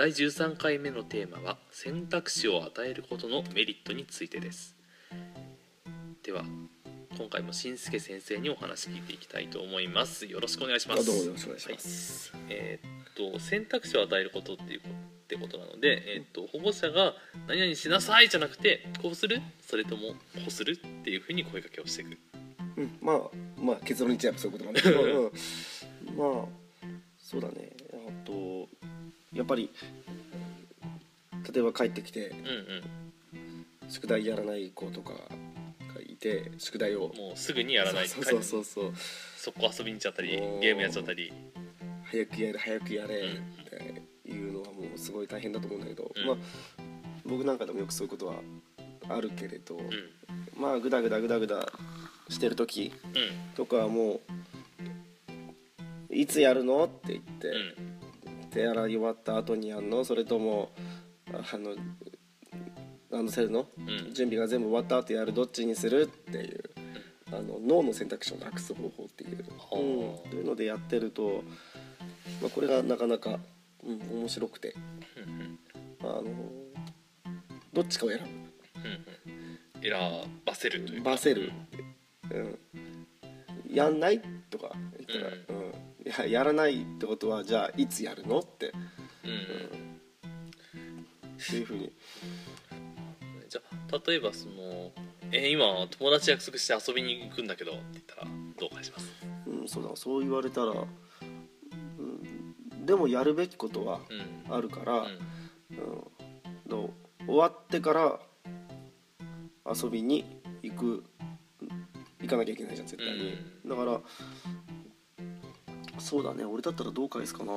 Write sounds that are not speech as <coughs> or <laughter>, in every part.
第13回目のテーマは選択肢を与えることのメリットについてです。では今回もしんすけ先生にお話聞いていきたいと思います。よろしくお願いします。あどうもよろしくお願いします。はい。えーっと選択肢を与えることっていうってことなので、えーっと保護者が何々しなさいじゃなくてこうする？それともこうするっていうふうに声かけをしていく。うん、まあまあ結論に言っちゃえばそういうことなんだけど、<laughs> うん、まあそうだね。あとやっぱり例えば帰ってきて宿題やらない子とかがいて宿題を。もうすぐにやらないそうそうそうそう。そこ遊びに行っちゃったりゲームやっちゃったり。早くやれ早くやれうん。っていうのはもうすごい大変だと思うんだけど、うん。まあ僕なんかでもよくそういうことはあるけれど、うん。まあグダグダグダグダしてる時うん。とかはもういつやるの？って言って、うん手洗い終わった後にやるの？それともあのランドセルの？うん。準備が全部終わった後やるどっちにするっていうあの脳の選択肢をなくす方法っていう、はあうん、というのでやってると、まあ、これがなかなか、うん、面白くて。あのどっちかを選うんうん。選ばせるというか。ばせる。ぶ、うん、やんない？とか言ったら、ややらないってことはじゃあいつやるのって。うん、うん。っていうふうに。じゃあ例えばその「えー今友達約束して遊びに行くんだけど」って言ったらどう返します？うん、そうだそう言われたら、うん、でもやるべきことはうん。あるから、うん。うん終わってから遊びに行く行かなきゃいけないじゃん絶対に、だからそうだね俺だったらどう返すかな。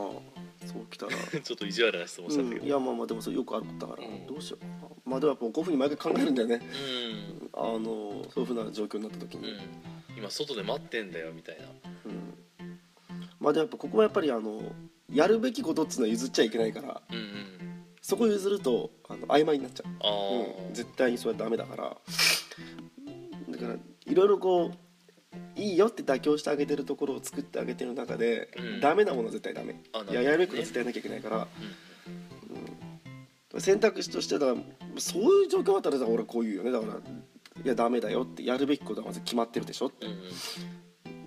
そう来たら、<laughs> ちょっと意地悪な質問したけうん、いどやまあまあでもそれよくあることだから、うん。どうしよう。かなまあでもやっぱこういうふうに毎回考えるんだよね。うん。<laughs> あのそういうふうな状況になった時に、うん。今外で待ってんだよみたいな。うん。まあでもやっぱここはやっぱりあのやるべきことっつうのは譲っちゃいけないから。うんうん。そこ譲るとあの曖昧になっちゃあ、うん、絶対にそれはダメだから。だからいろいろこういいよって妥協してあげてるところを作ってあげてる中で、うん。ダメなものは絶対ダメ。いややるべきことは絶対やらなきゃいけないから、うん。うん、選択肢としてだからそういう状況だったらさ俺はこう言うよね。だからいやダメだよってやるべきことはまず決まってるでしょって。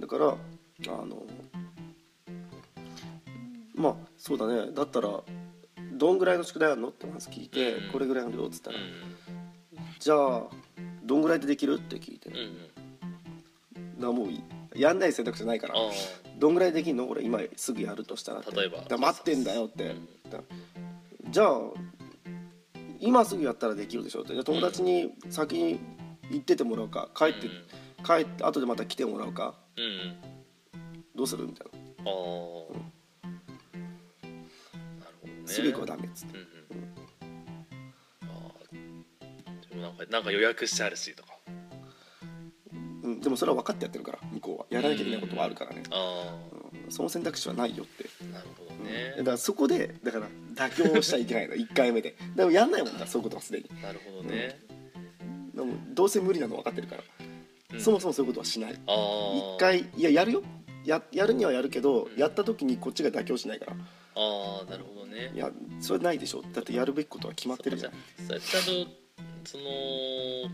だからあのまあそうだね。だったらどんぐらいの宿題あるの？ってまず聞いて、うん。これぐらいあるよっつったら、うじゃあどんぐらいでできる？って聞いて、んうんだかもういやんない選択肢ないからあどんぐらいできんの？俺今すぐやるとしたらって。例えば。だから待ってんだよって、うんだじゃあ今すぐやったらできるでしょって。じゃあ友達に先に行っててもらうか。帰って、帰って後でまた来てもらうか。うんうん。どうするみたいな、ああ、なるほどね。すぐ行くはダメっつって。うんうん。あーでもなんかなんか予約してあるしとかうん、でもそれは分かってやってるから向こうは。やらなきゃいけないことはあるからね、あうん、その選択肢はないよって、あなるほどうんねだからそこでだから妥協しちゃいけないの1回目で。でもやんないもんだそういうことはすでに。なるほどね、でもどうせ無理なの分かってるから、うん。そもそもそういうことはしない。ああ1回いややるよ。ややるにはやるけど、うん。やった時にこっちが妥協しないから。ああなるほどね。いやそれないでしょ。だってやるべきことは決まってるじゃん。ちゃんとその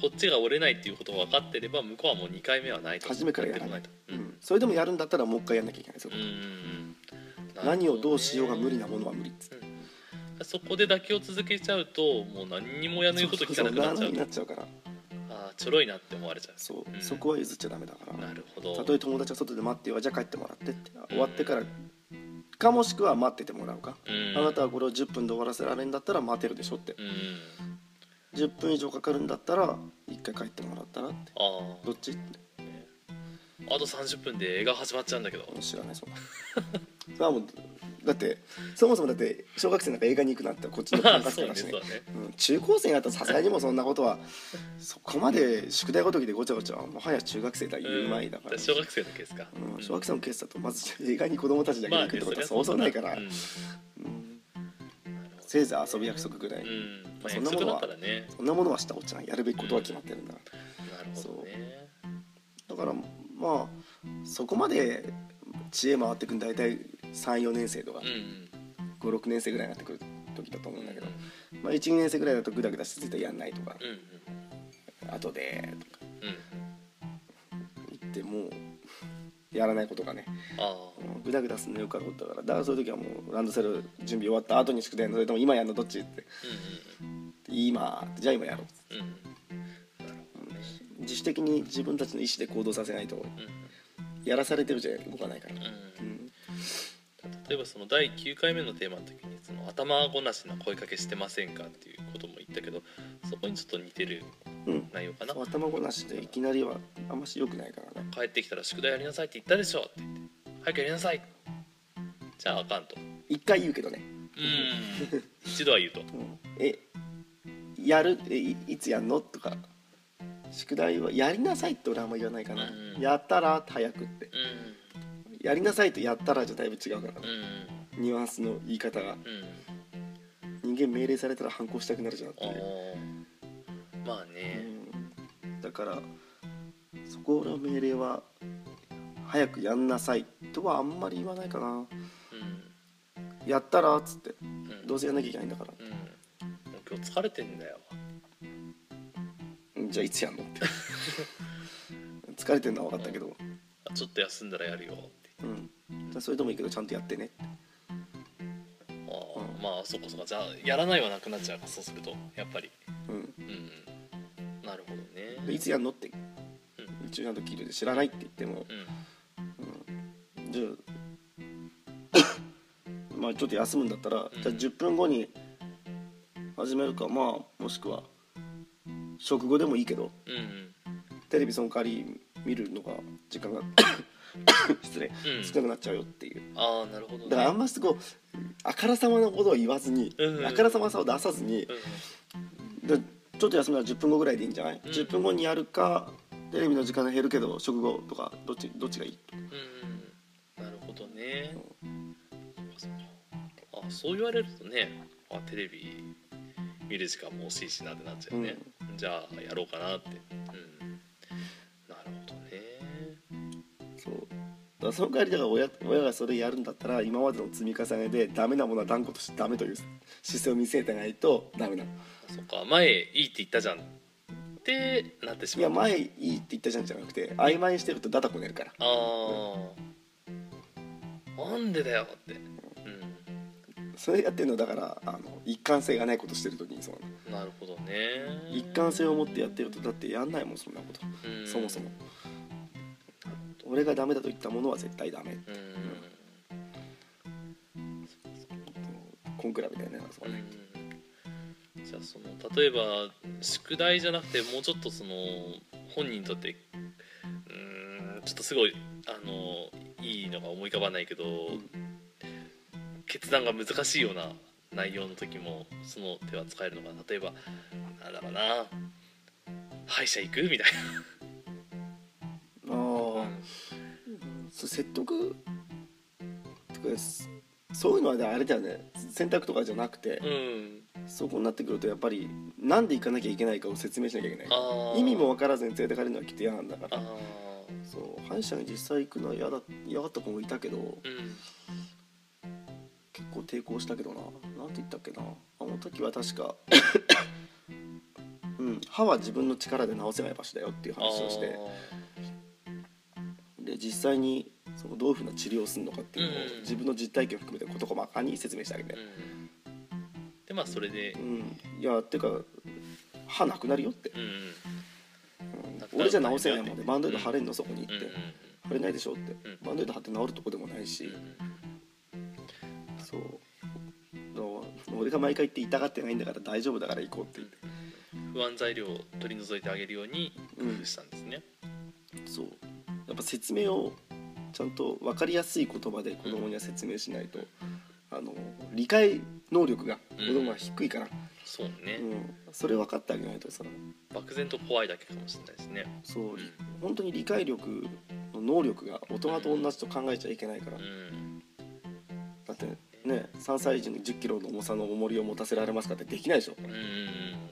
こっちが折れないっていうことが分かってれば向こうはもう2回目はないと。初めからやらない。と。ううん。んそれでもやるんだったらもう一回やんなきゃいけない。ですようんうんうん。何をどうしようが無理ななものは無理っつって。うん。そこで妥協続けちゃうともう何にもやること聞かなくなっちゃそうそうそううになっちゃうから。ああちょろいなって思われちゃう。そう、うんそこは譲っちゃダメだから。なるほど。たとえ友達が外で待ってよじゃあ帰ってもらってって。終わってからかもしくは待っててもらうか、うん。あなたはこれを10分で終わらせられるんだったら待てるでしょって。うん10分以上かかるんだったら1回帰ってもらったらって。あどっちって。ああと30分で映画始まっちゃうんだけど。知らないそんな。それはもうだってそもそもだって小学生なんか映画に行くなんてこっちのまあ感覚からしねねね。うん中高生になったらさすがにもうそんなことはそこまで宿題ごときでごちゃごちゃもはや中学生だ言う前だから、小学生のケースか、うん小学生のケースだとまず映画に子供たちだけで行くってことはそうそうないから、うん。うん。なるほどせいぜい遊び約束ぐらい、うんまあ、そんなものはね。そんなものはしたおっちゃんやるべきことは決まってるん。だ、なるほどね。だからまあそこまで知恵回ってくん大体34年生とかうんうん。56年生ぐらいになってくる時だと思うんだけど、うまあ、12年生ぐらいだとグダグダして絶対やんないとかんうん後でとかうん。言ってもうやらないことがねグダグダすんのよくあることだからだからそういう時はもうランドセル準備終わった後に宿題のそれとも今やるのどっちって今じゃあ今やろう。うん。自主的に自分たちの意思で行動させないとうん。やらされてるじゃ動かないから、例えばその第9回目のテーマの時にその頭ごなしな声かけしてませんかっていうことも言ったけどそこにちょっと似てるうん。内容かな？そう頭ごなしでいきなりはあんまし良くないからね帰ってきたら宿題やりなさいって言ったでしょって言って早くやりなさい。じゃああかんと。一回言うけどね、うん。一度は言うと。うん。えやるえいいつやんの？とか宿題はやりなさいって俺はあんま言わないかな、うん。やったら早くって。うやりなさいとやったらじゃだいぶ違うから。んうん。ニュアンスの言い方が。うん。人間命令されたら反抗したくなるじゃんってあいう、ー。まあね。うん。だからそこの命令は早くやんなさいとはあんまり言わないかな。うん。やったらっつってうん。どうせやんなきゃいけないんだからうん今日疲れてんだよ。うん。じゃあいつやんの？って。<laughs> 疲れてるのは分かったけど。あちょっと休んだらやるよ。ってうん。じゃあそれでもいいけどちゃんとやってね。あーまあそっかそっか。じゃあやらないはなくなっちゃうかそうすると。やっぱり。うん。うん。なるほどね。でいつやんの？って。一応ちゃんと聞いてて知らないって言っても。うん。じゃあまあちょっと休むんだったら、うん。じゃあ10分後に始めるかまあもしくは食後でもいいけどうんうん。テレビその代わり見るのが時間が <coughs> 失礼うん。少なくなっちゃうよっていう。ああなるほどね。だからあんましこうあからさまなことを言わずに、うんうん。あからさまさを出さずに、でちょっと休むのは10分後ぐらいでいいんじゃない、うん。10分後にやるかテレビの時間が減るけど食後とかどっちどっちがいい？うんうんなるほどね。あそう言われるとねあテレビ見る時間も惜しいしなってなっちゃうね、じゃあやろうかなって。うん。なるほどね。そう。だその代わりだから親親がそれやるんだったら今までの積み重ねでダメなものは断固としてダメという姿勢を見せてないとダメなの。そっか。前いいって言ったじゃんってなってしまう。いや前いいって言ったじゃんじゃなくて曖昧にしてるとダダこねるから。ああなんでだよって。うんそれやってるのだからあの一貫性がないことしてる時にそうなるほどね。一貫性を持ってやってるとだってやんないもんそんなこと、うん。そもそも。俺がダメだと言ったものは絶対ダメ。うん。コンクラみたいなそこね、うん。じゃあその例えば宿題じゃなくてもうちょっとその本人にとってうーんちょっとすごいあのいいのが思い浮かばないけど、決断が難しいような内容の時もその手は使えるのかな。例えばなんだろうな。歯医者行く？みたいああ、な、そう説得。とかすそういうのはねあれだよね。選択とかじゃなくて、うん。そこになってくるとやっぱりなんで行かなきゃいけないかを説明しなきゃいけない。意味も分からずに連れてかれるのはきっと嫌なんだかあらそう歯医者に実際行くのは嫌だ嫌がった子もいたけどーうん。結構抵抗したけどな。なんて言ったっけな。あの時は確か <coughs> うん歯は自分の力で治せない場所だよっていう話をして。で実際にそのどういうふうな治療をするのかっていうのをうん。自分の実体験を含めて事細かに説明してあげて。うん。でまあそれで。うん、いやっていうか歯なくなるよって、うん。うん。俺じゃ治せないもんでバンドエイド貼れんのそこに行って、うん。うん。貼れないでしょって、ん。バンドエイド貼って治るとこでもないし、うん俺が毎回言って痛がってないんだから大丈夫だから行こうって言って、不安材料を取り除いてあげるように工夫したんですね。そう。やっぱ説明をちゃんと分かりやすい言葉で子供には説明しないとあの理解能力が子供は低いから、そうね、うん。それ分かってあげないとさ。漠然と怖いだけかもしれないですね。そう。うん。本当に理解力の能力が大人と同じと考えちゃいけないから、うん3歳児に1 0キロの重さの重りを持たせられますかってできないでしょ。うんうん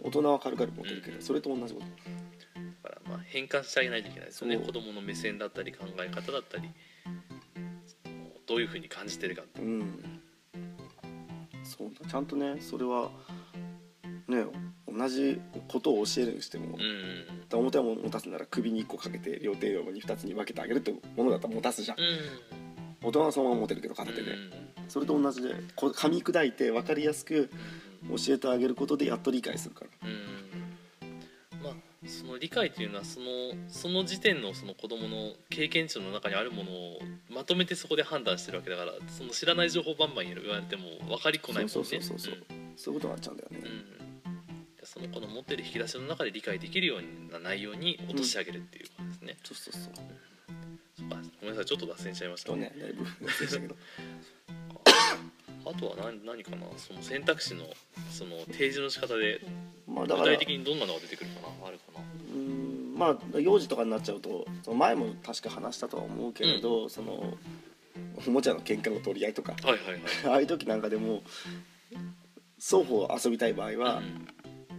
大人は軽々持てるけどそれと同じこと。だからまあ変換してあげないといけないですよね。子供の目線だったり考え方だったり。どういうふうに感じてるかって。うん。そうだ。ちゃんとねそれはね同じことを教えるにしても、うんうん表を持たすなら首に1個かけて両手をに2つに分けてあげるってものだったら持たすじゃん。うん。大人はそのまま持てるけど片手で、それと同じでこう噛み砕いて分かりやすく教えてあげることでやっと理解するから。うん。まあその理解というのはそのその時点のその子供の経験値の中にあるものをまとめてそこで判断してるわけだからその知らない情報バンバン言われても分かりこないもんね。そうそうそうそうそう。いうことになっちゃうんだよね、うん。うんその子の持ってる引き出しの中で理解できるような内容に落としてあげるっていうことですね、そうそうそう。そっか。ごめんなさい。ちょっと脱線しちゃいました。とね。だいぶ忘れしたけどあとは何何かな？その選択肢のその提示の仕方でまあだから具体的にどんなのが出てくるかな？あるかな？うーんまあ幼児とかになっちゃうとその前も確か話したとは思うけれど、そのおもちゃの喧嘩の取り合いとかはいはいはい。<laughs> ああいう時なんかでも双方遊びたい場合は、うん。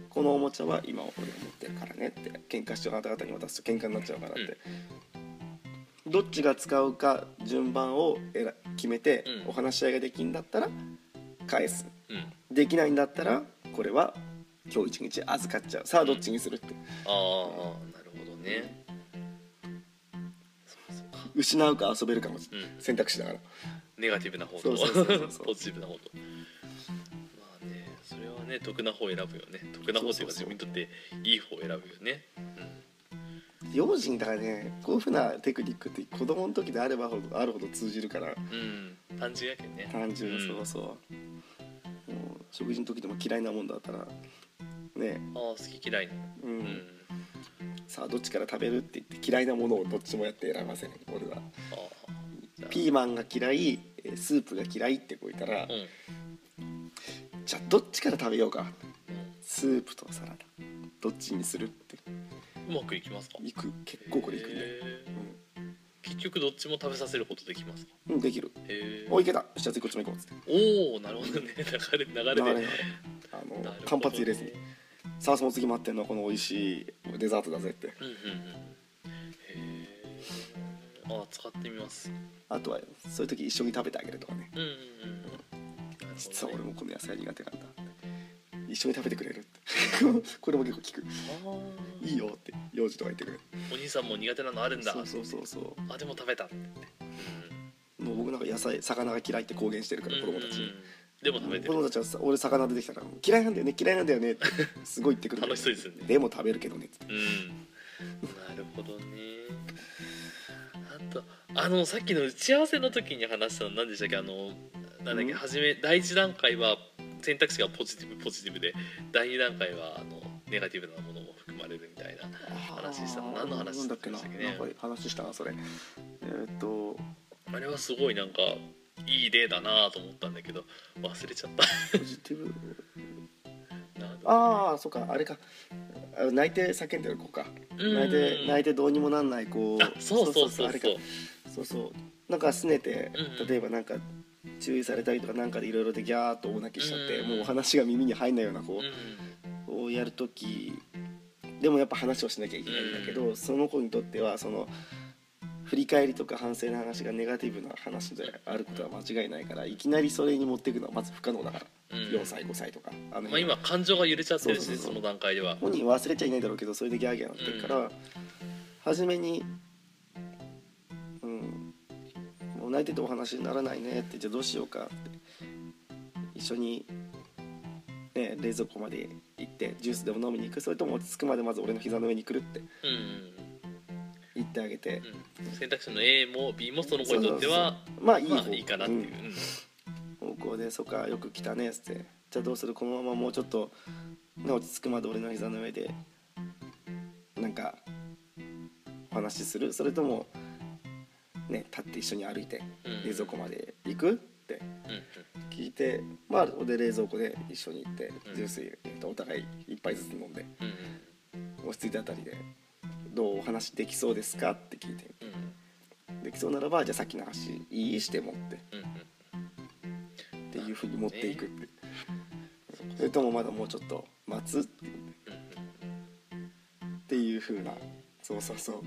このおもちゃは今俺が持ってるからねって喧嘩してるあなた方に渡すと喧嘩になっちゃうからって、どっちが使うか順番を選決めて、うん。お話し合いができんだったら返す。うん。できないんだったらこれは今日一日預かっちゃう。さあどっちにするって。ああなるほどね。そうそうか。失うか遊べるかもうん。選択肢だから。ネガティブな方と。そうそうそうそうポジティブな方と。まあねそれはね得な方を選ぶよね。得な方というかそうそうそう。自分にとっていい方を選ぶよね幼児だからねこういうふうなテクニックって子供の時であればほどあるほど通じるから。うん、うん、単純やけんね。単純、うん。そうそう。もう食事の時でも嫌いなもんだったらね。ああ好き嫌いなうん、うん。さあどっちから食べるって言って嫌いなものをどっちもやって選ばせる俺は。ピーマンが嫌いえースープが嫌いってこう言ったら、うん。じゃあどっちから食べようか。うスープとサラダ。どっちにする？うまくいきますか？いく。結構これいくんだよ、へー。結局どっちも食べさせることできますか？うん、うん、できる。おいけた。じゃあ次こっちも行こうっつって。おおなるほどね。<laughs> 流れ流れで。流れがあのね。間髪入れずに。さあその次待ってんのはこの美味しいデザートだぜって。うんうんうん。へえあ使ってみます。あとはそういう時一緒に食べてあげるとかね。うんうんうん。実は俺もこの野菜苦手なんだ一緒に食べてくれるって。<laughs> これも結構聞く。あーいいよって幼児とか言ってくれる。お兄さんも苦手なのあるんだ。そうそうそうそあでも食べたもう僕なんか野菜魚が嫌いって公言してるから子供たちにうん。うんうんでも食べてる。子供たちはさ俺魚出てきたら「嫌いなんだよね嫌いなんだよね」ってすごい言ってくる楽しそうですよね。でも食べるけどねうん。なるほどね。あとあのさっきの打ち合わせの時に話したの何でしたっけ？あのなんだっけ？うん。初め第一段階は選択肢がポジティブポジティブで。第二段階はあのネガティブなものまれるみたいな話したの。何の話なんだっけな。でしたっけね。なんか話したなそれ。えーっと。あれはすごいなんかいい例だなと思ったんだけど忘れちゃった。ポジティブ。なああそうかあれか。あ泣いて叫んでる子か。うん。泣いて泣いてどうにもなんない子。あそうそうそうあれかそうそうそうなんか拗ねて例えばなんか注意されたりとかなんかでいろいろでギャーっと大泣きしちゃってうんもうお話が耳に入んないような子うん。をやるときでもやっぱ話をしなきゃいけないんだけどその子にとってはその振り返りとか反省の話がネガティブな話であることは間違いないからいきなりそれに持っていくのはまず不可能だから。うん。4歳5歳とか。あのまあ、今感情が揺れちゃってるしそうそうそうねその段階では。本人忘れちゃいないだろうけどそれでギャーギャーなってるから、初めに「うんもう泣いててお話にならないね」って「じゃあどうしようか」って。一緒に、ね、冷蔵庫まで行ってジュースでも飲みに行くそれとも落ち着くまでまず俺の膝の上に来るってうん。言ってあげて、うん、選択肢の A も B もその子にとってはまあいい方まあいいかなっていう、うん。方向で「そっかよく来たね」っつって「じゃあどうするこのままもうちょっと、ね、落ち着くまで俺の膝の上でなんかお話しする。それともね立って一緒に歩いてうん。冷蔵庫まで行く?」って。うんうん聞聞いてまあで冷蔵庫で一緒に行ってうん。ジュース、えお互い一杯ずつ飲んでうん落ち着いたあたりで「どうお話できそうですか?」って聞いて。できそうならばじゃあさっきの話いいしてもってっていうふうに持っていくって、それともまだもうちょっと待つってっていうふうなそうそうそう。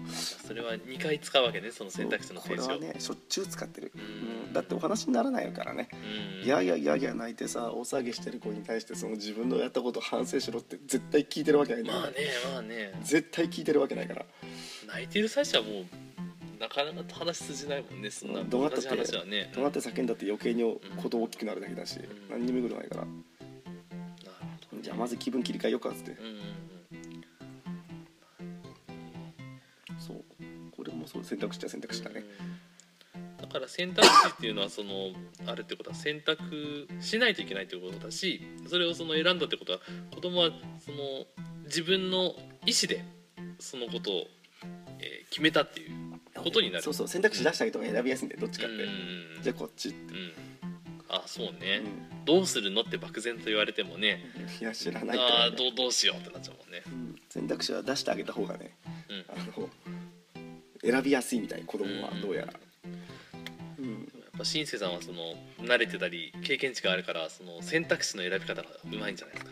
それは2回使うわけねその選択肢のこれページを。はねしょっちゅう使ってる、うん。うんだってお話にならないからね。うん。ギャーギャーギャーギャー泣いてさ大騒ぎしてる子に対してその自分のやったことを反省しろって絶対聞いてるわけないんだから。まあねまあね。絶対聞いてるわけないから。泣いてる最初はもうなかなか話通じないもんねそんなどうなった同ってじ話はね。どうなって叫んだって余計にこと大きくなるだけだし、ん。何にもいいことないから。なるほどじゃあまず気分切り替えようかっつって、うんそう選択肢っちゃ選択肢だね、うんだから選択肢っていうのはそのあるってことは選択しないといけないということだしそれをその選んだってことは子供はその自分の意思でそのことを、えー決めたっていうことになる。そうそう選択肢出してあげた方が選びやすいんでどっちかって、うんじゃあこっちって、うん。あそうね、うどうするのって漠然と言われてもね。ん、いや知らないってあどうどうしようってなっちゃうもんね。うん。選択肢は出してあげた方がね。うん。あの選びやすいみたい子供はどうやら、うん、やっぱ新世さんはその慣れてたり経験値があるからその選択肢の選び方がうまいんじゃないですか？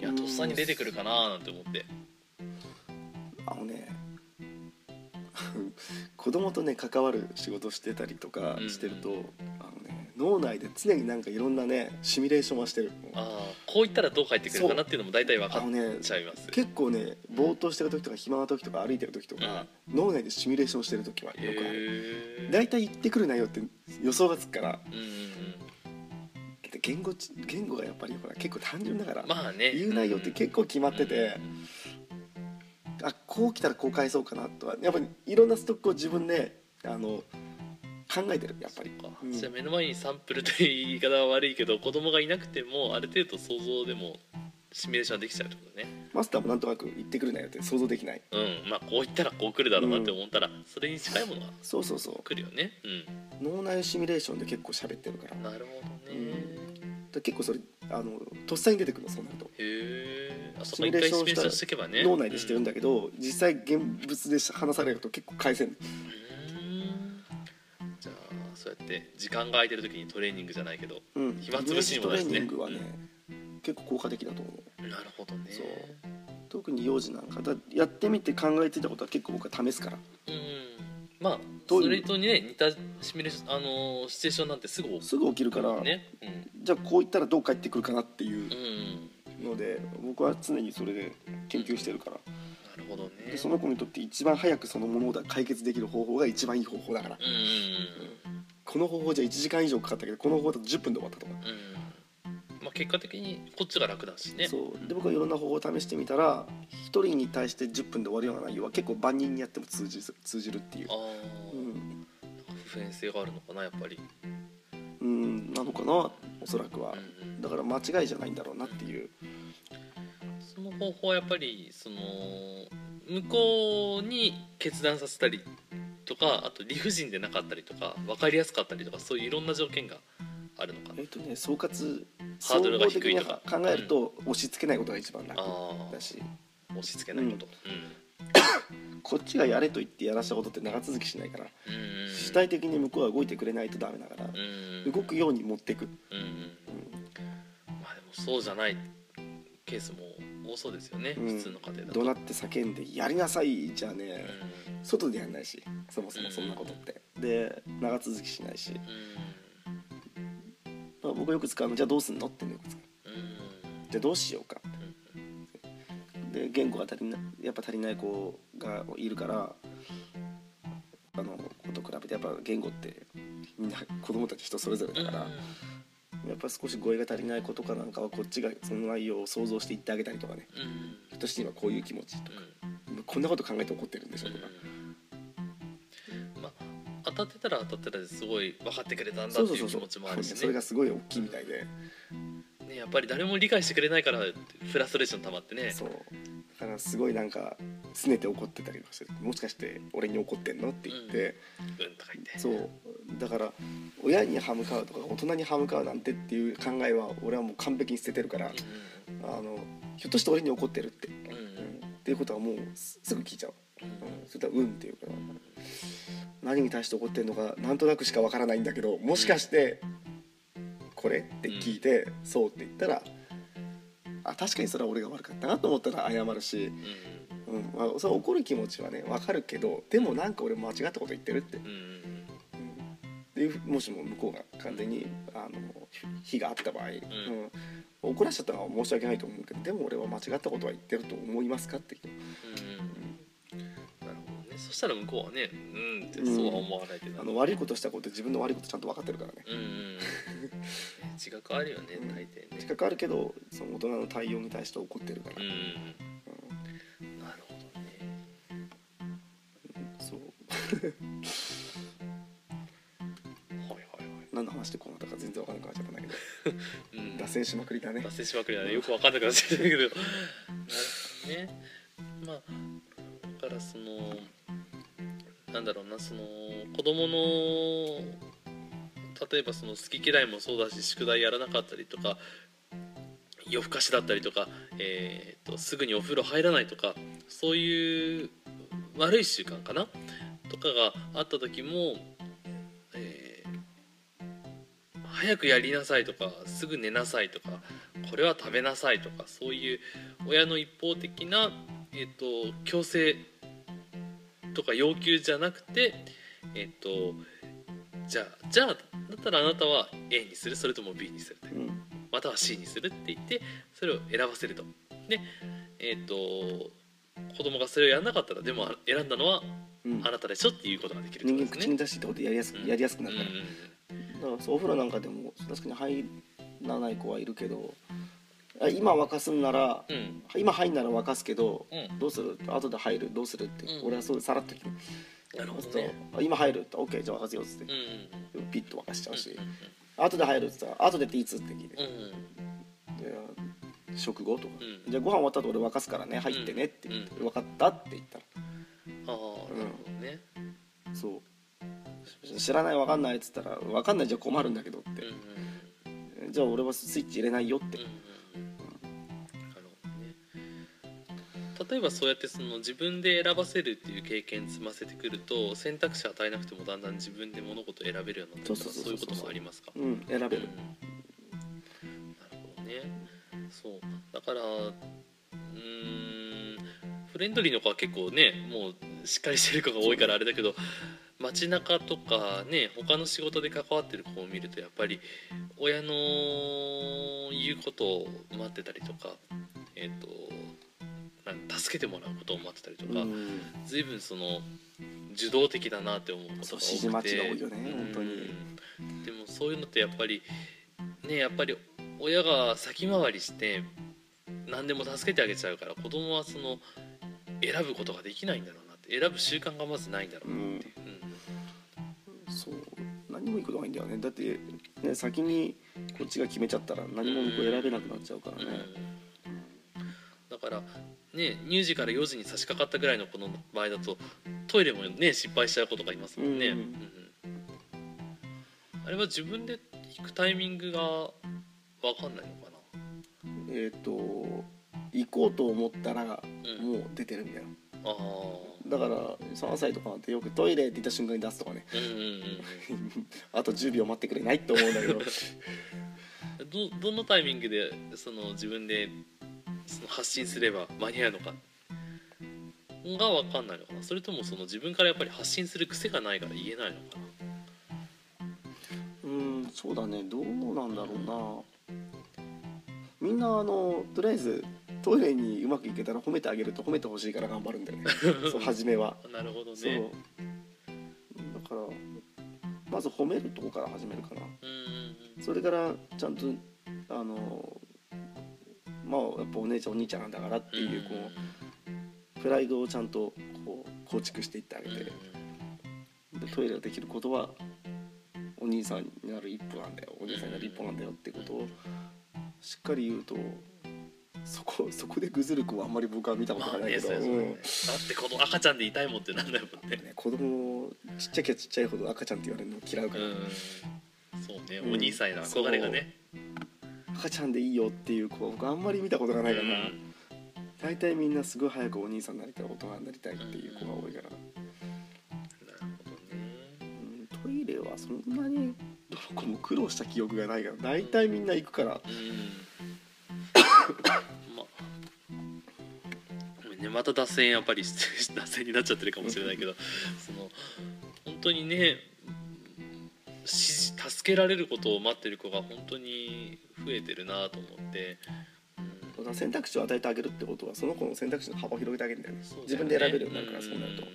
いやとっさに出てくるかななんて思って。あのね <laughs> 子供とね関わる仕事してたりとかうんしてると、あのね脳内で常になんかいろんなねシミュレーションはしてる。ああこう言ったらどう返ってくるかなっていうのも大体分かっちゃいます結構ねぼーっとしてる時とか暇な時とか歩いてる時とか、脳内でシミュレーションしてる時はよくある。大体言ってくる内容って予想がつくから。うんうんで言語ち言語がやっぱりほら結構単純だから、うんまあね。言う内容って結構決まってて、あこう来たらこう返そうかなとはやっぱりいろんなストックを自分であの考えてるやっぱり、うん。じゃあ目の前にサンプルという言い方は悪いけど子供がいなくてもある程度想像でもシミュレーションできちゃうってことね。マスターもなんとなく言ってくる内容って想像できない。うん。まあこう言ったらこう来るだろうなって思ったら、それに近いものがそうそうそう。来るよね。脳内シミュレーションで結構喋ってるから。うんなるほどね、で結構それあのとっさに出てくるのそうなるとへえシミュレーションししてけばね。脳内でしてるんだけど、実際現物で話されると結構返せんそうやって時間が空いてる時にトレーニングじゃないけどうん。暇つぶしにもなるしね。トレーニングはね、結構効果的だと思う。なるほどね。そう。特に幼児なんかだやってみて考えてたことは結構僕は試すから。うん。まあそれとね似たシミュレーションあのーシチュエーションなんてすぐ起すぐ起きるから、ねじゃあこう言ったらどう返ってくるかなっていううん、うん、ので僕は常にそれで研究してるから。なるほどね。でその子にとって一番早くその物事が解決できる方法が一番いい方法だから。うんうんこの方法じゃ1時間以上かかったけどこの方法だと10分で終わったとか、まあ結果的にこっちが楽だしね。そう。で僕はいろんな方法を試してみたら1人に対して10分で終わるような内容は結構万人にやっても通じる通じるっていう。あ、あ、うん。普遍性があるのかなやっぱり、うん、なのかなおそらくは。うんうん。だから間違いじゃないんだろうなっていう。その方法はやっぱりその向こうに決断させたりとかあと理不尽でなかったりとか分かりやすかったりとかそういういろんな条件があるのかな。えっ、とね総括ハードルが低いと総か考えると押し付けないことが一番楽あだし。押し付けないこと、こっちがやれと言ってやらしたことって長続きしないからうん。うんうん主体的に向こうは動いてくれないとダメだからうん。うん動くように持っていく、うんうん。まあでもそうじゃないケースも多そうですよね、うん。普通の家庭だと。怒鳴って叫んで「やりなさい」じゃねう外でやんないしそもそもそんなことって。で長続きしないし、ん。まあ、僕がよく使うのじゃあどうすんのってよく使う。うん。うんじゃあどうしようか。で言語が足りなやっぱ足りない子がいるからあの子と比べてやっぱ言語ってみんな子供たち人それぞれだから、やっぱ少し語彙が足りない子とかなんかはこっちがその内容を想像して言ってあげたりとかね。うん。として今こういう気持ちとか。うん。こんなこと考えて怒ってるんでしょとか、まあ当たってたら当たってたですごい分かってくれたんだっていう気持ちもあるしそれねがすごい大きいみたいで、ねやっぱり誰も理解してくれないからフラストレーション溜まってね。そう。だからすごいなんか拗ねて怒ってたりとかしてもしかして俺に怒ってんのって言って、うんとか言って。そうだから親に歯向かうとか大人に歯向かうなんてっていう考えは俺はもう完璧に捨ててるから、あのひょっとして俺に怒ってるって、うんっていうことはもうすすぐ聞いちゃう、うんうん、それとは「うん」っていうか。ら何に対して怒ってるのかなんとなくしかわからないんだけどもしかして「これ?」って聞いて「そう」って言ったらあ確かにそれは俺が悪かったなと思ったら謝るし、うん。うん。まあ、それは怒る気持ちはねわかるけどでもなんか俺間違ったこと言ってるって。うもしも向こうが完全にあの非があった場合、うん。怒らしちゃったのは申し訳ないと思うけどでも俺は間違ったことは言ってると思いますかってうん。なるほどね。そしたら向こうはねうんってそうは思わないけど。あの悪いことしたこと自分の悪いことちゃんと分かってるからね。うんうん <laughs> 自覚あるよねうん。大抵ね。自覚あるけどその大人の対応に対して怒ってるから、うんうんなるほどね。そう線しまくりだね。脱線しまくりだね。よくわかんなくなっちゃったけど。なるほどね。まあだからそのなんだろうな。その子供の例えばその好き嫌いもそうだし宿題やらなかったりとか夜更かしだったりとか、えー、とすぐにお風呂入らないとかそういう悪い習慣かな？とかがあった時も、早くやりなさいとかすぐ寝なさいとかこれは食べなさいとかそういう親の一方的な、えー、と強制とか要求じゃなくてえっ、とじゃあじゃあだったらあなたは A にするそれとも B にするうん。または C にするって言ってそれを選ばせると。でえっ、と子供がそれをやらなかったらでもあ選んだのはうん。あなたでしょっていうことができるとですね。出してってことでやりやすく、うん。やりやすくなうんるから、だからそうお風呂なんかでも確かに入らない子はいるけどあ今沸かすんならうん。うん今入んなら沸かすけど、うん。どうする？後で入る？どうするって、うん。俺はそうさらっと聞く。なるほどね。今入る？って OK じゃあ沸かすよっつって。うんうんピッと沸かしちゃうし、うん後で入るっつったら後でっていつって聞いて、うんうん。で食後とか、うん。じゃあご飯終わった後俺沸かすからね入ってねって言って、分かったって言ったら。ああなるほどね。そう知らない分かんないっつったら分かんないじゃ困るんだけどっうんて。う、んじゃあ俺はスイッチ入れないよって。うんうんね例えばそうやってその自分で選ばせるっていう経験積ませてくると選択肢与えなくてもだんだん自分で物事を選べるようになってくるそういうこともありますかうん選べるうんなるほどねそうだからうーんフレンドリーの子は結構ねもうしっかりしてる子が多いからあれだけど街中とかね他の仕事で関わってる子を見るとやっぱり親の言うことを待ってたりとかえっ、と助けてもらうことを待ってたりとか、うん。随分その受動的だなって思うことが多くて。でもそういうのってやっぱりねやっぱり親が先回りして何でも助けてあげちゃうから子供はその選ぶことができないんだろうなって選ぶ習慣がまずないんだろうなって何もいいことないんだよね。だって、ね、先にこっちが決めちゃったら何も向こう選べなくなっちゃうからね、だからね乳児から4時に差し掛かったぐらいの子の場合だとトイレもね失敗しちゃうことがいますもんね、うん。うんあれは自分で行くタイミングが分かんないのかな？えっ、と行こうと思ったらもうん。う出てるんだよああだから3歳とかなんてよくトイレって言った瞬間に出すとかね。うんうんうん <laughs> あと10秒待ってくれないって思うんだけど。<laughs> どどのタイミングでその自分でその発信すれば間に合うのかが分かんないのかな。それともその自分からやっぱり発信する癖がないから言えないのかな。うんそうだね。どうなんだろうな。みんなあのとりあえずトイレにうまくいけたら褒めてあげると褒めてほしいから頑張るんだよね。<laughs> そう初めは、なるほどそう。ねだからまず褒めるとこから始めるかな。それからちゃんとあのまあやっぱお姉ちゃんお兄ちゃんなんだからってうんいうこうプライドをちゃんとこう構築していってあげて。でトイレができることはお兄さんになる一歩なんだよ。お兄さんになる一歩なんだよってことをしっかり言うとそこそこでぐずる子はあんまり僕は見たことまあがないけど、ねそうやそうやね。うん。だってこの赤ちゃんで痛いもんってなんだよね。ね子供ちっちゃきゃちっちゃいほど赤ちゃんって言われるの嫌うから、うん。そうね。うん。お兄さんへの憧れがね。赤ちゃんでいいよっていう子は僕あんまり見たことがないから。大体みんなすごい早くお兄さんになりたい大人になりたいっていう子が多いから、なるほどね。うん。トイレはそんなにどの子も苦労した記憶がないから。大体みんな行くから。うん <laughs> ねまた脱線やっぱり <laughs> 脱線になっちゃってるかもしれないけどその本当にねし助けられることを待ってる子が本当に増えてるなと思って、選択肢を与えてあげるってことはその子の選択肢の幅を広げてあげるんだよね。ね自分で選べるようになるからそうなると。ん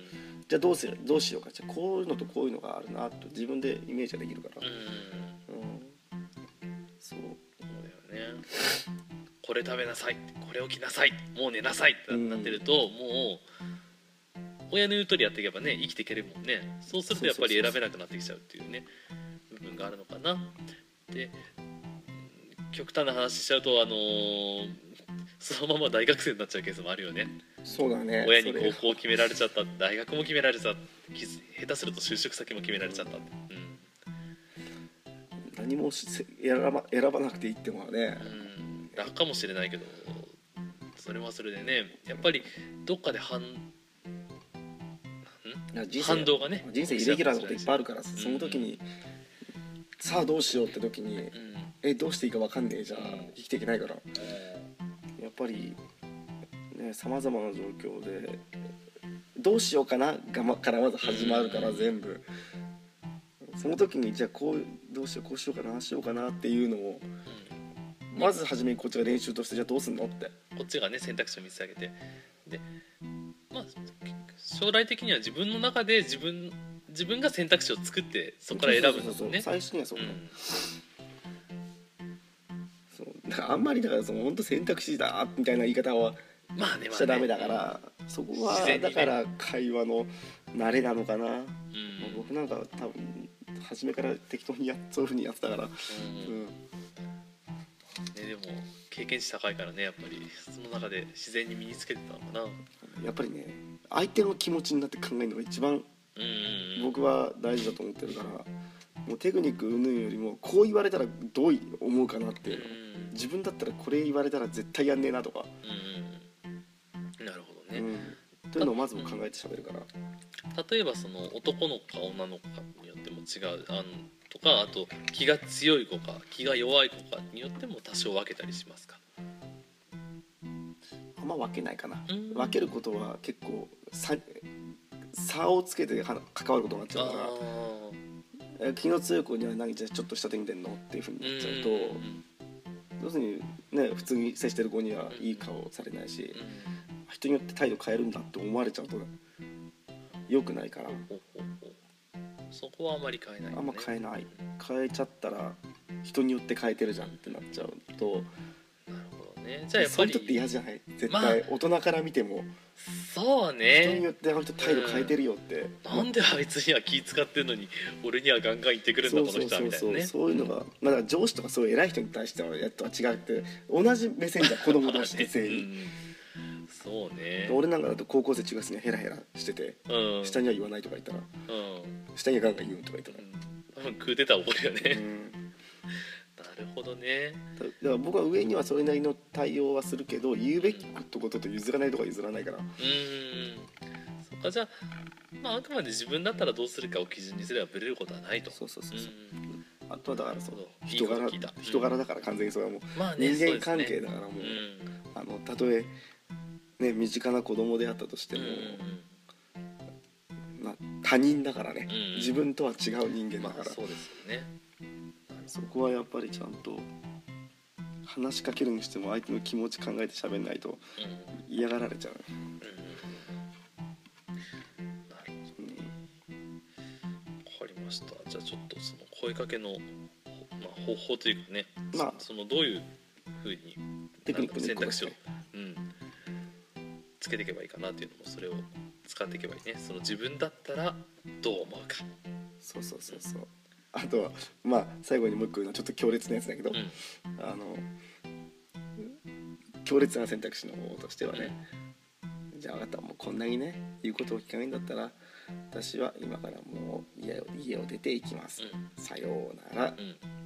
じゃあどうするどうしようか。じゃあこういうのとこういうのがあるなと自分でイメージができるから。うん。うん。そう。そうだよねこれ食べなさい。これ起きなさい。もう寝なさい。ってなってると、もう親の言う通りやっていけばね生きていけるもんね。そうするとやっぱり選べなくなってきちゃうっていうね部分があるのかな。でうん極端な話しちゃうとあのーそのまま大学生になっちゃうケースもあるよね。そうだね。親に高校を決められちゃった。大学も決められちゃった。下手すると就職先も決められちゃった。って、うん。何もし選ば選ばなくていいってのはね。うん楽かもしれないけどそれはそれでねやっぱりどっかで反反動がね人生イレギュラーなこといっぱいあるからその時にさあどうしようって時にうん。えどうしていいか分かんねえじゃうん。生きていけないから。やっぱりねさまざまな状況でどうしようかながまからまず始まるからうん。全部。その時にじゃあこうどうしようこうしようかなああしようかなっていうのをうんまず初めにこっちが練習としてじゃあどうすんのって。こっちがね選択肢を見つけ上げて。でまあ将来的には自分の中で自分自分が選択肢を作ってそこから選ぶんだそうそうそうもんね最初にはそうう。ね、ん。そう。だからあんまりだからその本当選択肢だみたいな言い方はまあねまあねしちゃダメだから、そこはだから会話の慣れなのかな、うん。僕なんか多分初めから適当にやそういうふうにやってたから、ううん。ん、ね、でも経験値高いからねやっぱり。その中で自然に身につけてたのかな。うんやっぱりね相手の気持ちになって考えるのが一番僕は大事だと思ってるからもうテクニック云々よりもこう言われたらどう思うかなっていうの。うん自分だったらこれ言われたら絶対やんねえなとか、うんなるほどね、うん、というのをまず僕考えて喋るから。例えばその男の子か女の子かによっても違う。あのとかあと気が強い子か気が弱い子かによっても多少分けたりしますか？あんま分けないかな、うん。分けることは結構差差をつけては関わることになっちゃうから。気の強い子には何じゃあちょっと下手見てんのっていうふうになっちゃうと、うん要するにね普通に接してる子にはいい顔されないし、人によって態度変えるんだって思われちゃうと良くないからそこはあまり変えない、ね、あんま変えない。変えちゃったら人によって変えてるじゃんってなっちゃうと。なるほどね。じゃあやっぱりそういう人って嫌じゃない？絶まあ対大人から見ても。そう人にねよってあの人態度変えてるよって、なんであいつには気使ってんのに俺にはガンガン言ってくるんだこの人はみたいなね。そういうのが、まあ、だ上司とかそういう偉い人に対してはやっとは違って同じ目線じゃん子供同士って <laughs> 全員、うんそうね。俺なんかだと高校生中学生にはヘラヘラしてて、うん。下には言わないとか言ったらうん。下にはガンガン言うとか言ったら、多分クーデター起こるよね、うん。<laughs> なるほどね。だから僕は上にはそれなりの対応はするけど言うべきことと譲らないとか譲らないから。うーん。そっかじゃあまああくまで自分だったらどうするかを基準にすればブレることはないと。そうそうそうそう。うん。あとはだからその人柄人柄だから完全にそれはもうまあね人間関係だだからもううん。あのたとえね身近な子供であったとしてうんも、まあ、他人だからね、うん自分とは違う人間だから、まあそうですよね。そこはやっぱりちゃんと話しかけるにしても相手の気持ち考えて喋んないとうん。嫌がられちゃう、わかりました。じゃあちょっとその声かけの、まあ、方法というかね、まあ。そのどういうふうにテクニックの一選択肢をつけていけばいいかなっていうのもそれを使っていけばいいね。その自分だったらどう思うか、そうそうそうそう。あとはまあ最後にもう一個ちょっと強烈なやつだけど、うん。あの強烈な選択肢の方としてはね、じゃあ分かったもうこんなにね言うことを聞かないんだったら私は今からもう家を家を出ていきます、うさようなら。うん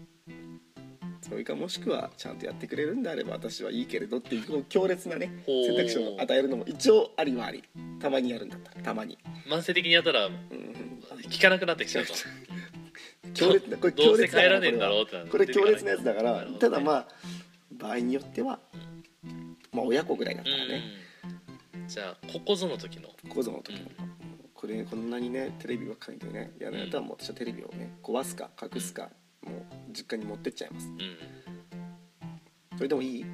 それかもしくはちゃんとやってくれるんであれば私はいいけれどっていう <laughs> 強烈なね選択肢を与えるのも一応ありはありたまにやるんだったらたまに、慢性的にやったらうん、聞かなくなってきちゃうと。<laughs> 強烈なこれ強烈なこれ強烈なやつだから、ただまあ場合によっては、まあ親子ぐらいだったらね、うん。じゃあここぞの時の。小僧の時の、これこんなにねテレビばっかりでねやられたらもう私はテレビをね壊すか隠すか、もう実家に持ってっちゃいます。うん。それでもいい。うん。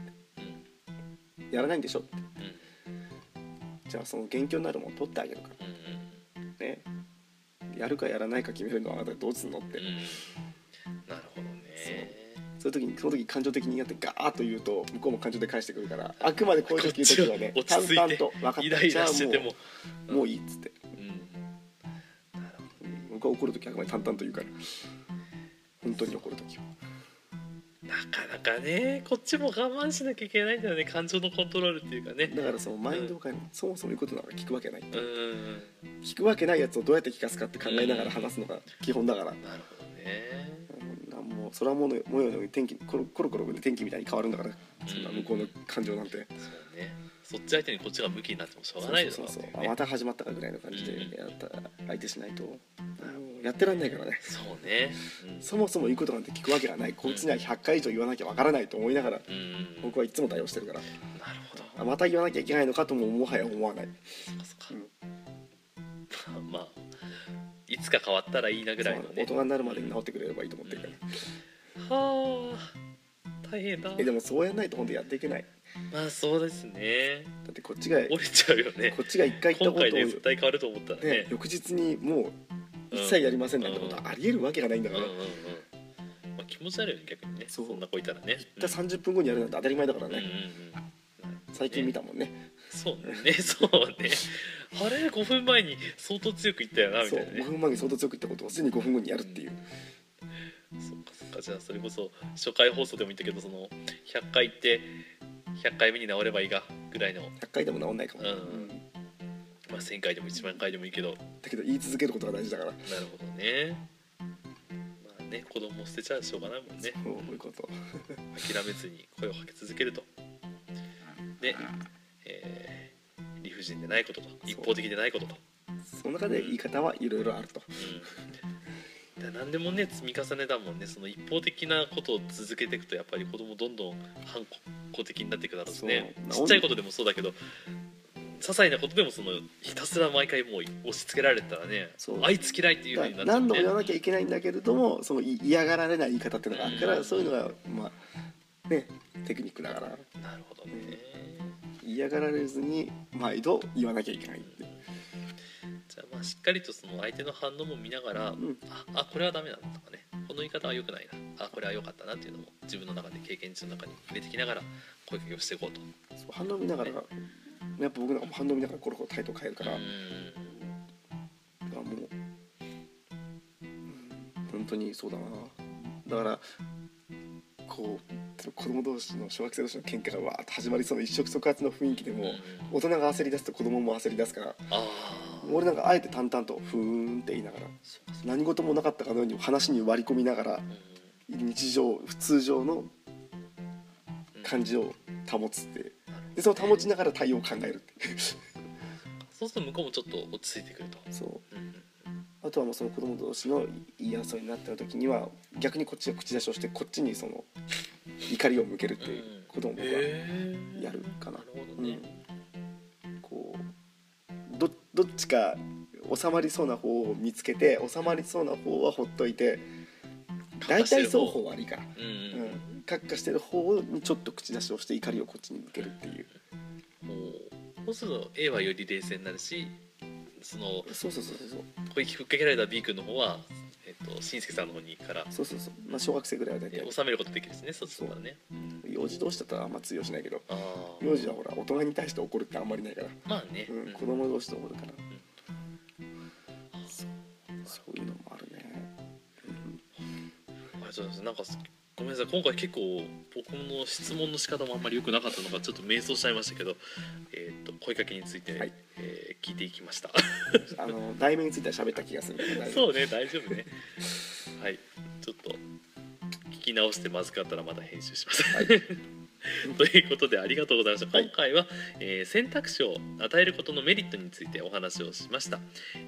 やらないんでしょ？って。うん。じゃあその元凶になるもの取ってあげるから。ね。やるかやらないか決めるのはあなたどうすんのって、うん。なるほどね。そう。いう時にその時感情的になってガーッと言うと向こうも感情で返してくるからあくまでこういう時言う時はね淡々と分かった。イしてても。もうもういいっつって。うん。なるほど僕は怒る時はあくまで淡々と言うから。本当に怒ね。こっちも我慢しなきゃいけないんだよね。感情のコントロールっていうかね。だからそのマインドを変える、そもそも言うことなら聞くわけない、うんうん聞くわけないやつをどうやって聞かすかって考えながら話すのが基本だから、うんなるほどね。もう空模様のように天気コロコロコロで天気みたいに変わるんだからそんな向こうの感情なんて、そうねそっち相手にこっちが向きになってもしょうがないですそうそうそうもんねあまた始まったかぐらいの感じでうんやった相手しないと、うんやってらんないからね。そうね。うん。そもそも言うことなんて聞くわけがない。こいつには100回以上言わなきゃわからないと思いながらうん。うん僕はいつも対応してるから。なるほど。あまた言わなきゃいけないのかとももはや思わない。そっかそっか。<laughs> まあいつか変わったらいいなぐらいのね。大人になるまでに治ってくれればいいと思ってるから、はあ大変だ。えでもそうやんないと本当やっていけない。まあそうですね。だってこっちが折れちゃうよね。こっちが一回言ったことを絶対変わると思ったらね。ね、翌日にもう一切やりませんなんてことはありえるわけがないんだから、うんうんうんまあ、気持ち悪いよね逆にね。そそんな子いたらね。たった30分後にやるなんて当たり前だからうん。うんね、うん。最近見たもんね。そうね。<laughs> そうね。あれ？5分前に相当強く言ったよなみたいなね。5分前に相当強く言ったことをすでに5分後にやるっていう、そっかそっか。じゃあそれこそ初回放送でも言ったけどその100回って100回目に治ればいいがぐらいの、100回でも治んないかも、うんうんまあ、1000回でも1万回でもいいけど。だけど言い続けることが大事だから。なるほどね。まあね子供捨てちゃしょうがないもんね。そういうこと。諦めずに声をかけ続けると。で、えー理不尽でないことと一方的でないことと、その中で言い方はいろいろあると。うん、だから何でもね積み重ねだもんね。その一方的なことを続けていくとやっぱり子供どんどん反抗的になっていくだろうしね。ちっちゃいことでもそうだけど些細なことでもそのひたすら毎回もう押し付けられてたらねあいつ嫌いっていうふうになっちゃうね。何度も言わなきゃいけないんだけれどもそのい嫌がられない言い方っていうのがあるから、うん。そういうのがまあねテクニックだから。なるほどね。嫌がられずに毎度言わなきゃいけないって。じゃあまあしっかりとその相手の反応も見ながら、ん。ああこれはダメなんだとかね。この言い方は良くないな。あこれは良かったなっていうのも自分の中で経験値の中に入れてきながら声かけをしていこうと。そう反応見ながらやっぱ僕なんかも反応見ながらコロコロ態度変えるから、うん。だからもう、うん本当にそうだな。だからこう子供同士の小学生同士の喧嘩がわーっと始まりそうな一触即発の雰囲気でも、うん。大人が焦り出すと子供も焦り出すからああ俺なんかあえて淡々と「ふーん」って言いながら何事もなかったかのように話に割り込みながらうん。日常普通常のうん感じを保つってでその保ちながら対応を考えるってそうすると向こうもちょっと落ち着いてくると、そう。うん。うんあとはもうその子供同士の言い争いになった時には逆にこっちが口出しをしてこっちにその怒りを向けるっていうことも僕はやるかな。なるほどね、うん、こうどどっちか収まりそうな方を見つけて収まりそうな方はほっといて大体双方悪いから、うん、カッカしてる方にちょっと口出しをして怒りをこっちに向けるっていう。もうそうすると A はより冷静になるしそのそうそうそうそう声ふっかけられた B 君の方は、えっと、親戚さんの方にからそうそうそう。まあ小学生ぐらいは大体。え収めることできるしねそうするからね幼児同士だったらあんま通用しないけど幼児はほら大人に対して怒るってあんまりないから、まあね、うん、子供同士で怒るから、そうそういうのもあるね、あそうです。なんかごめんなさい。今回結構僕の質問の仕方もあんまり良くなかったのかちょっと迷走しちゃいましたけど、えー、と声かけについて、はい。えー聞いていきました。<laughs> あの題名については喋った気がする。う <laughs> そうね大丈夫ね。はい。ちょっと聞き直してまずかったらまた編集します、<laughs> <laughs> ということでありがとうございました、はい。今回は、えー選択肢を与えることのメリットについてお話をしました、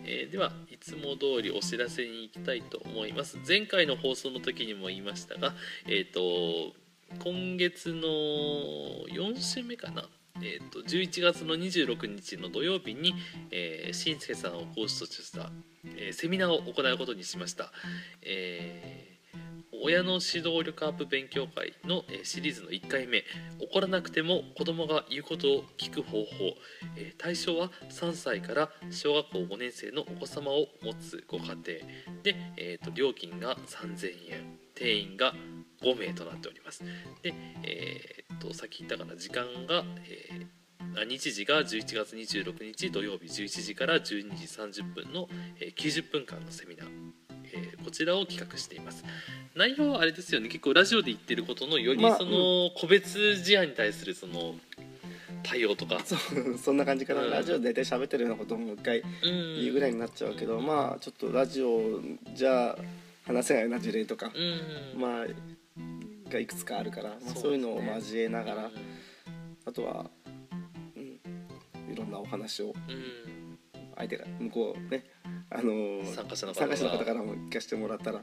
えーではいつも通りお知らせに行きたいと思います。前回の放送の時にも言いましたがえっ、と今月の4週目かな。えー、と11月の26日の土曜日に、えー、しんすけさんを講師とした、えーセミナーを行うことにしました、えー親の指導力アップ勉強会の、えシリーズの1回目。怒らなくても子供が言うことを聞く方法、え対象は3歳から小学校5年生のお子様を持つご家庭。で、えー、と料金が3000円。定員が5名となっております。で、えー、とさっき言ったかな。時間が、えー日時が11月26日土曜日11時から12時30分の、90分間のセミナー、えーこちらを企画しています。内容はあれですよね。結構ラジオで言ってることのよりまあその個別事案に対するその対応とか。そうそんな感じかな、うん。ラジオで大体喋ってるようなことをもう一回うん。言うぐらいになっちゃうけど、まあちょっとラジオじゃ話せないような事例とか、うん。まあがいくつかあるから、まあ、そういうのを交えながら、うん。あとは、うん、いろんなお話をうん。相手が向こうねあのー参加者の方参加者の方がからも聞かせてもらったら、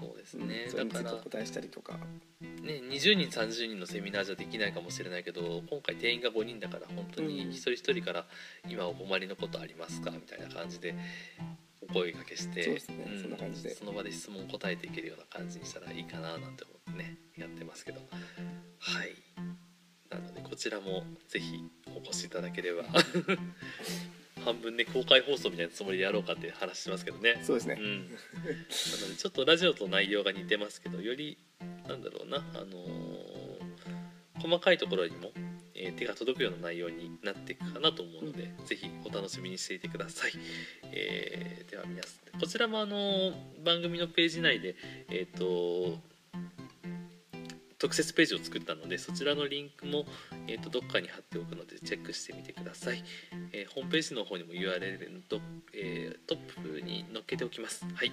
そうですうんねそれにお答えしたりとか。ね、20人30人のセミナーじゃできないかもしれないけど今回定員が5人だから本当にうん。一人一人から「今お困りのことありますか?」みたいな感じでお声かけしてそんな感じで。その場で質問答えていけるような感じにしたらいいかななんて思ってねやってますけど。はい。なのでこちらもぜひお越しいただければ半分ね公開放送みたいなつもりでやろうかって話してますけどね。そうですね、うん、なのでちょっとラジオと内容が似てますけどよりなんだろうな、あのー細かいところにも、えー手が届くような内容になっていくかなと思うので、ぜひお楽しみにしていてください、えーでは皆さんこちらも、あのー番組のページ内でえっ、と特設ページを作ったのでそちらのリンクも、えー、とどっかに貼っておくのでチェックしてみてください、えーホームページの方にも URL のと、えートップに載っけておきます。はい、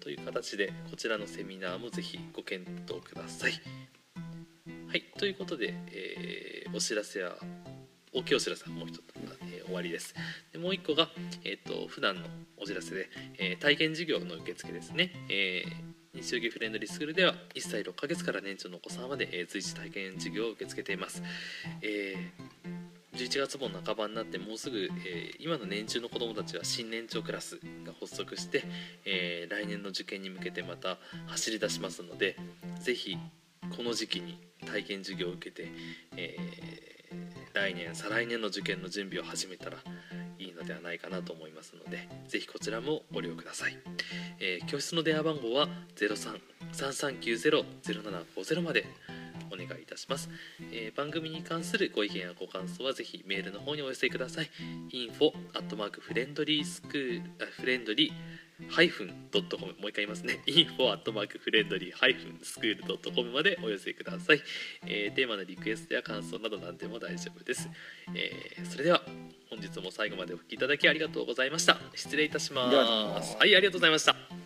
という形でこちらのセミナーもぜひご検討ください。はい、ということで、えーお知らせは大きいお知らせはもう一つ、えー終わりです。でもう一個が、えー、と普段のお知らせで、え体験授業の受付ですね。えー西荻フレンドリースクールでは1歳6ヶ月から年長のお子さんまで、えー随時体験授業を受け付けています。えー11月も半ばになってもうすぐ、えー今の年中の子どもたちは新年長クラスが発足して、え来年の受験に向けてまた走り出しますのでぜひこの時期に体験授業を受けて、え来年再来年の受験の準備を始めたらではないかなと思いますのでぜひこちらもご利用ください、えー教室の電話番号は0333900750までお願いいたします、えー番組に関するご意見やご感想はぜひメールの方にお寄せください。info アットマークフレンドリースクールフレンドリーハイフンドットコムもう一回言いますね。info アットマークフレンドリーハイフンスクールドットコムまでお寄せください、えーテーマのリクエストや感想など何でも大丈夫です、えーそれでは日も最後までお聞きいただきありがとうございました。失礼いたします。はいありがとうございました